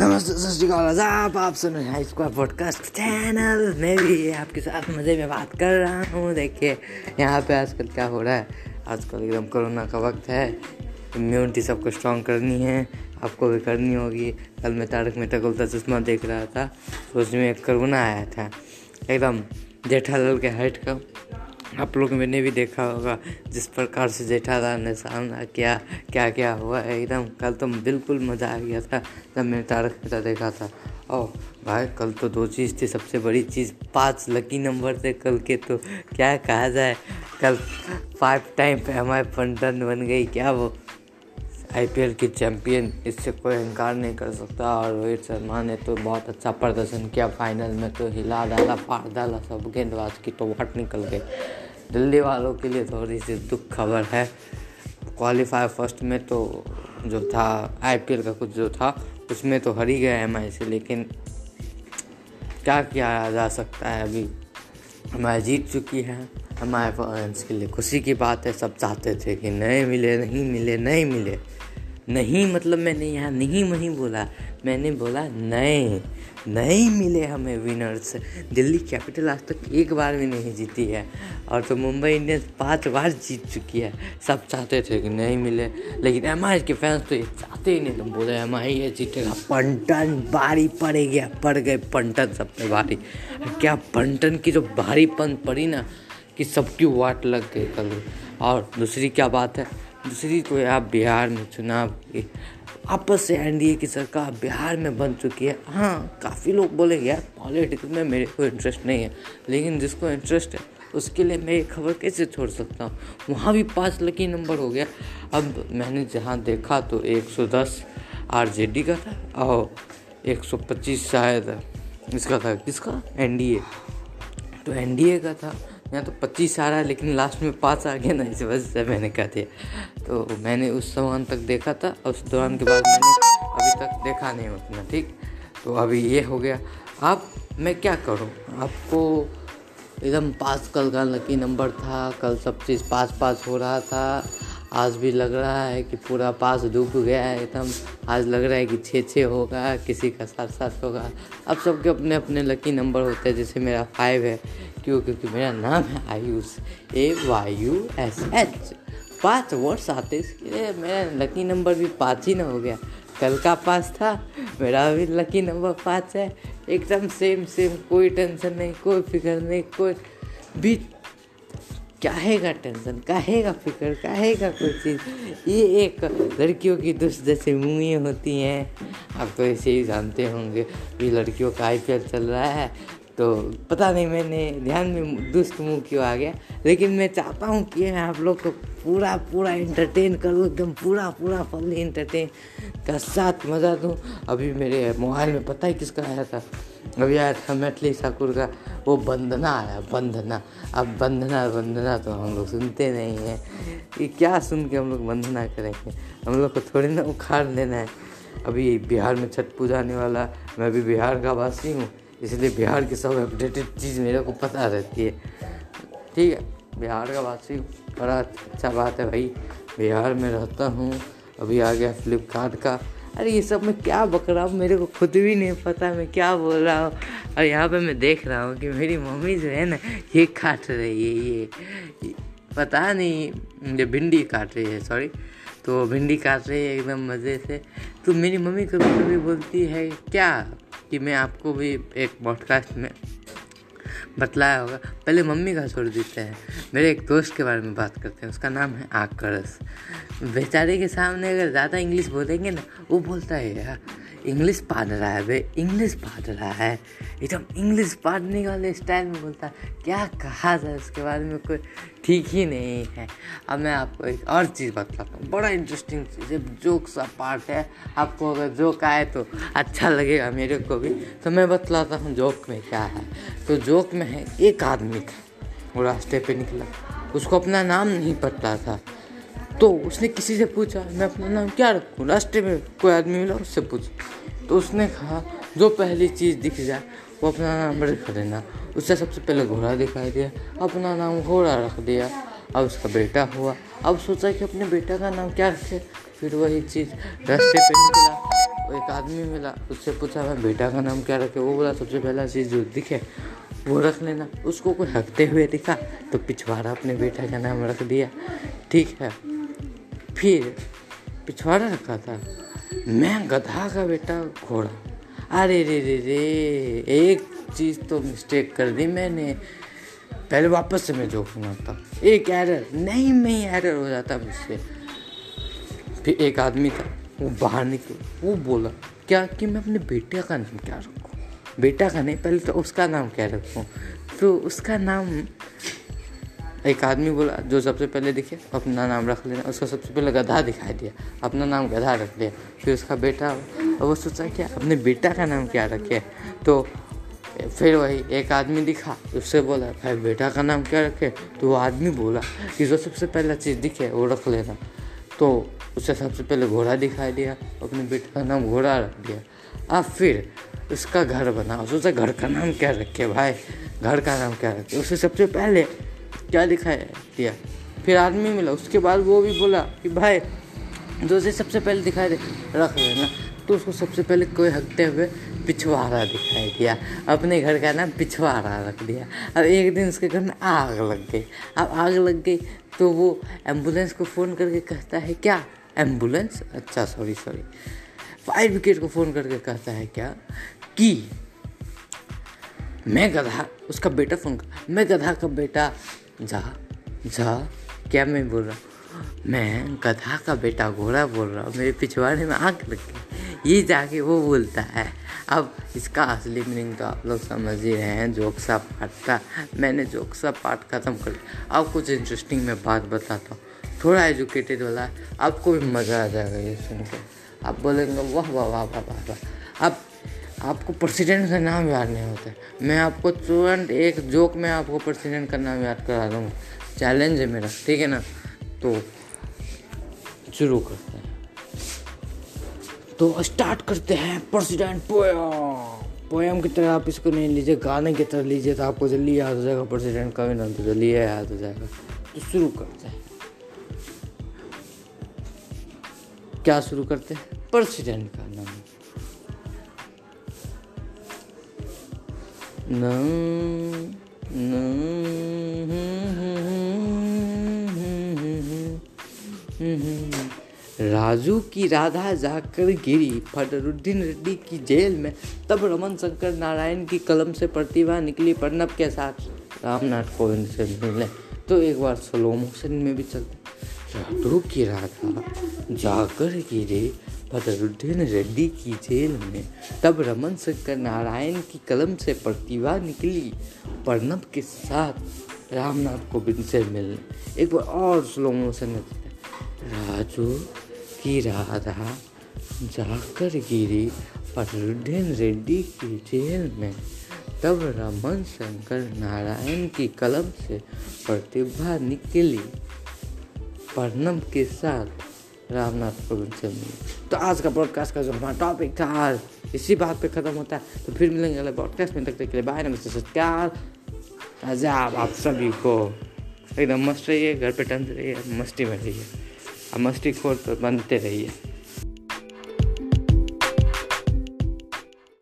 नमस्ते, सत श्रीकाल आदाब आप सुन रहे हैं इसको पॉडकास्ट चैनल मैं भी आपके साथ मज़े में बात कर रहा हूँ। देखिए, यहाँ पे आजकल क्या हो रहा है? आजकल एकदम कोरोना का वक्त है। इम्यूनिटी सबको स्ट्रॉन्ग करनी है। आपको भी करनी होगी। कल मैं तारक मेहता का चश्मा देख रहा था। तो उसमें एक कोरोना आया था। एकदम जेठालाल के हाइट का। आप लोग मैंने भी देखा होगा जिस प्रकार से जेठालाल ने सामना किया क्या क्या हुआ, एकदम कल तो बिल्कुल मज़ा आ गया था जब मैंने तारक मेहता देखा था। ओ भाई, कल तो दो चीज़ थी, सबसे बड़ी चीज़ पाँच लकी नंबर थे कल के तो। क्या कहा जाए, कल फाइव टाइम पे हमारे फंड बन गई, क्या वो आईपीएल की चैंपियन, इससे कोई इनकार नहीं कर सकता। और रोहित शर्मा ने तो बहुत अच्छा प्रदर्शन किया फाइनल में तो हिला डाला, फाड़ डाला, सब गेंदबाज की तो वाट निकल गए। दिल्ली वालों के लिए थोड़ी सी दुख खबर है। क्वालिफायर फ़र्स्ट में तो जो था आईपीएल का कुछ जो था, उसमें तो हरी गया एम से लेकिन क्या किया जा सकता है अभी? हमारी जीत चुकी है। हमारे फैंस के लिए खुशी की बात है, सब चाहते थे कि नहीं मिले नहीं मिले नहीं मिले। नहीं मतलब मैंने यहाँ नहीं वहीं बोला। मैंने बोला नहीं नहीं मिले हमें विनर्स दिल्ली कैपिटल आज तक एक बार भी नहीं जीती है। और तो मुंबई इंडियंस पाँच बार जीत चुकी है। सब चाहते थे कि नहीं मिले, लेकिन एमआई के फैंस तो ये चाहते ही नहीं। तो बोले एम आई ये जीतेगा। पंटन बारी पड़े गया पड़ गए पंटन सब पे भारी। क्या पंटन की जो भारीपन पड़ी ना कि सबकी वाट लग गई कल और दूसरी क्या बात है? दूसरी कोई आप बिहार में चुनाव आपस से एनडीए की सरकार बिहार में बन चुकी है। हाँ काफ़ी लोग बोले, यार, पॉलिटिक्स में मेरे को इंटरेस्ट नहीं है। लेकिन जिसको इंटरेस्ट है, उसके लिए मैं ये खबर कैसे छोड़ सकता हूँ? वहाँ भी पाँच लकी नंबर हो गया। अब मैंने जहाँ देखा तो 110 आरजेडी का था और 125 शायद इसका था। किसका? एनडीए। तो एनडीए का था। यहाँ तो पच्चीस आ रहा है, लेकिन लास्ट में पाँच आ गया ना, इस वजह से मैंने कहा दिया। तो मैंने उस समान तक देखा था, और उस दौरान के बाद मैंने अभी तक देखा नहीं उतना, ठीक? तो अभी ये हो गया। अब मैं क्या करूँ? आपको एकदम पास कल का लकी नंबर था, कल सब चीज़ पास पास हो रहा था। आज भी लग रहा है कि पूरा पास डूब गया है एकदम। आज लग रहा है कि छः छः होगा, किसी का सात सात होगा। अब सबके अपने अपने लकी नंबर होते हैं, जैसे मेरा फाइव है। क्यों? क्योंकि मेरा नाम है Ayush A Y U S H पाँच वर्ष आते इसके लिए मेरा लकी नंबर भी पाँच ही ना हो गया। कल का पास था, मेरा भी लकी नंबर पाँच है। एकदम सेम सेम कोई टेंशन नहीं, कोई फ़िक्र नहीं, कोई भी काहेगा टेंशन काहेगा फ़िक्र, काहेगा कोई चीज़। ये एक लड़कियों की दुष्ट जैसे मूवी होती हैं। आप तो ऐसे ही जानते होंगे कि लड़कियों का आई चल रहा है। तो पता नहीं, मैंने ध्यान में दुष्ट मुँह क्यों आ गया? लेकिन मैं चाहता हूँ कि मैं आप लोग को पूरा पूरा इंटरटेन करूँ एकदम पूरा पूरा फुल्ली इंटरटेन का साथ मज़ा दूँ। अभी मेरे मोबाइल में पता ही किसका आया था? अभी आया था मैथली ठाकुर का। वो बंदना आया बंदना अब बंदना बंदना तो हम लोग सुनते नहीं हैं। ये क्या सुन के हम लोग बंदना करेंगे? हम लोग को थोड़ी ना उखाड़ लेना है। अभी बिहार में छठ पूजा आने वाला, मैं अभी बिहार का वासी हूँ। इसलिए बिहार की सब अपडेटेड चीज़ मेरे को पता रहती है। ठीक है, बिहार का वासी बड़ा अच्छा बात है भाई। बिहार में रहता हूँ, अभी आ गया फ्लिपकार्ट का। अरे ये सब मैं क्या बक रहा हूँ, मेरे को खुद भी नहीं पता मैं क्या बोल रहा हूँ। और यहाँ पे मैं देख रहा हूँ कि मेरी मम्मी जो है ना, ये काट रही है, ये पता नहीं, ये भिंडी काट रही है सॉरी तो भिंडी काट रही है, एकदम मज़े से। तो मेरी मम्मी कभी कभी बोलती है, क्या कि मैं आपको भी एक पॉडकास्ट में बतलाया होगा। पहले मम्मी का छोड़ देते हैं। मेरे एक दोस्त के बारे में बात करते हैं। उसका नाम है आकर्ष। बेचारे के सामने अगर ज़्यादा इंग्लिश बोलेंगे ना, वो बोलता है, यार इंग्लिश पढ़ रहा है, वे इंग्लिश पढ़ रहा है एकदम इंग्लिश पढ़ने वाले स्टाइल में बोलता है। क्या कहा जाए उसके बारे में? कोई ठीक ही नहीं है। अब मैं आपको एक और चीज़ बताता हूँ। बड़ा इंटरेस्टिंग चीज़ है। जोक सा पार्ट है। आपको अगर जोक आए तो अच्छा लगेगा मेरे को भी। तो मैं बतलाता हूँ जोक में क्या है। तो जोक में है, एक आदमी था। वो रास्ते पे निकला। उसको अपना नाम नहीं पता था। तो उसने किसी से पूछा, मैं अपना नाम क्या रखूँ? रास्ते में कोई आदमी मिला उससे पूछ। तो उसने कहा, जो पहली चीज़ दिख जाए, वो अपना नाम रख देना। उससे सबसे पहले घोड़ा दिखाई दिया, अपना नाम घोड़ा रख दिया। अब उसका बेटा हुआ। अब सोचा कि अपने बेटा का नाम क्या रखे। फिर वही चीज़ रास्ते पे निकला। एक आदमी मिला, उससे पूछा, मैं बेटा का नाम क्या रखे? वो बोला, सबसे पहला चीज़ जो दिखे, वो रख लेना। उसको कोई हकते हुए दिखा तो पिछवाड़ा अपने बेटा का नाम रख दिया। ठीक है फिर पिछवाड़ा रखा था। मैं गधा का बेटा घोड़ा। अरे रे रे रे, एक चीज़ तो मिस्टेक कर दी मैंने। पहले वापस से मैं जोक सुनाता। एक एरर नहीं में एरर हो जाता मुझसे। फिर एक आदमी था, वो बाहर निकल। वो बोला, क्या, कि मैं अपने बेटे का नाम क्या रखूँ? बेटा का नहीं, पहले तो उसका नाम क्या रखूँ? तो उसका नाम एक आदमी बोला, जो सबसे पहले दिखे, अपना नाम रख लेना। उसका सबसे पहले गधा दिखाई दिया, अपना नाम गधा रख लिया। फिर उसका बेटा वो सोचा क्या अपने बेटा का नाम क्या रखे? तो फिर वही एक आदमी दिखा, उससे बोला, भाई, बेटा का नाम क्या रखे? तो वो आदमी बोला कि, जो सबसे पहला चीज़ दिखे, वो रख लेना। तो उसे सबसे पहले घोड़ा दिखाई दिया, अपने बेटे का नाम घोड़ा रख दिया। अब फिर उसका घर बना। सोचा, घर का नाम क्या रखे भाई? घर का नाम क्या रखे? उसे सबसे पहले क्या दिखाई दिया? फिर आदमी मिला। उसके बाद वो भी बोला कि, भाई, जो उसे सबसे पहले दिखाई दे, रख लेना। तो उसको सबसे पहले कोई हकते हुए पिछवाड़ा दिखाई दिया। अपने घर का नाम पिछवाड़ा रख दिया। अब एक दिन उसके घर में आग लग गई। अब आग लग गई तो वो एंबुलेंस को फ़ोन करके कहता है, क्या? एंबुलेंस? अच्छा सॉरी सॉरी। फायर ब्रिगेड को फ़ोन करके कहता है, क्या? कि मैं गधा, उसका बेटा फ़ोन कर, मैं गधा का बेटा जा जा। क्या मैं बोल रहा हूँ? मैं गधा का बेटा, घोड़ा बोल रहा हूँ। मेरे पिछवाड़े में आग लग गई। ये जाके वो बोलता है, अब इसका असली मीनिंग तो आप लोग समझ ही रहे हैं। जोक सा पार्ट का मैंने जोक सा पार्ट ख़त्म कर दिया। अब कुछ इंटरेस्टिंग मैं बात बताता हूँ। थोड़ा एजुकेटेड वाला, आपको भी मज़ा आ जाएगा ये सुन के आप बोलेंगे वाह वाह वाह वाह वाह। अब आपको प्रेसिडेंट का नाम याद नहीं होता मैं आपको तुरंत एक जोक में आपको प्रेसिडेंट का नाम याद करा दूँगा चैलेंज है मेरा, ठीक है ना? तो शुरू करते हैं। तो स्टार्ट करते हैं प्रेसिडेंट पोयम पोयम की तरह आप इसको नहीं लीजिए, गाने की तरह लीजिए तो आपको जल्दी याद हो जाएगा प्रेसिडेंट का भी नाम तो जल्दी याद हो जाएगा। तो शुरू करते हैं। क्या शुरू करते हैं? प्रेसिडेंट का नाम। न राजू की राधा जाकर गिरी फटरुद्दीन रेड्डी की जेल में। तब रमन शंकर नारायण की कलम से प्रतिभा निकली, प्रणब के साथ। रामनाथ कोविंद से मिले तो एक बार स्लो मोशन में भी चलते। राजू की राधा जाकर गिरी फटरुद्दीन रेड्डी की जेल में, तब रमन शंकर नारायण की कलम से प्रतिभा निकली। प्रणब के साथ रामनाथ कोविंद से मिलने। एक बार और स्लो मोशन राजू की राधा जाकर गिरी फटरुद्दीन रेड्डी की जेल में। तब रमन शंकर नारायण की कलम से प्रतिभा निकली। प्रणब के साथ रामनाथ कोविंद से मिले। तो आज का ब्रॉडकास्ट का जो हमारा टॉपिक था इसी बात पे ख़त्म होता है तो फिर मिलेंगे अगले ब्रॉडकास्ट में तक तक के लिए बाय नमस्ते सत्कार आजाब आप सभी को एकदम मस्त रहिए, घर पे टन रहिए, मस्ती में रहिए। अब मस्ती खोर तो बनते रहिए।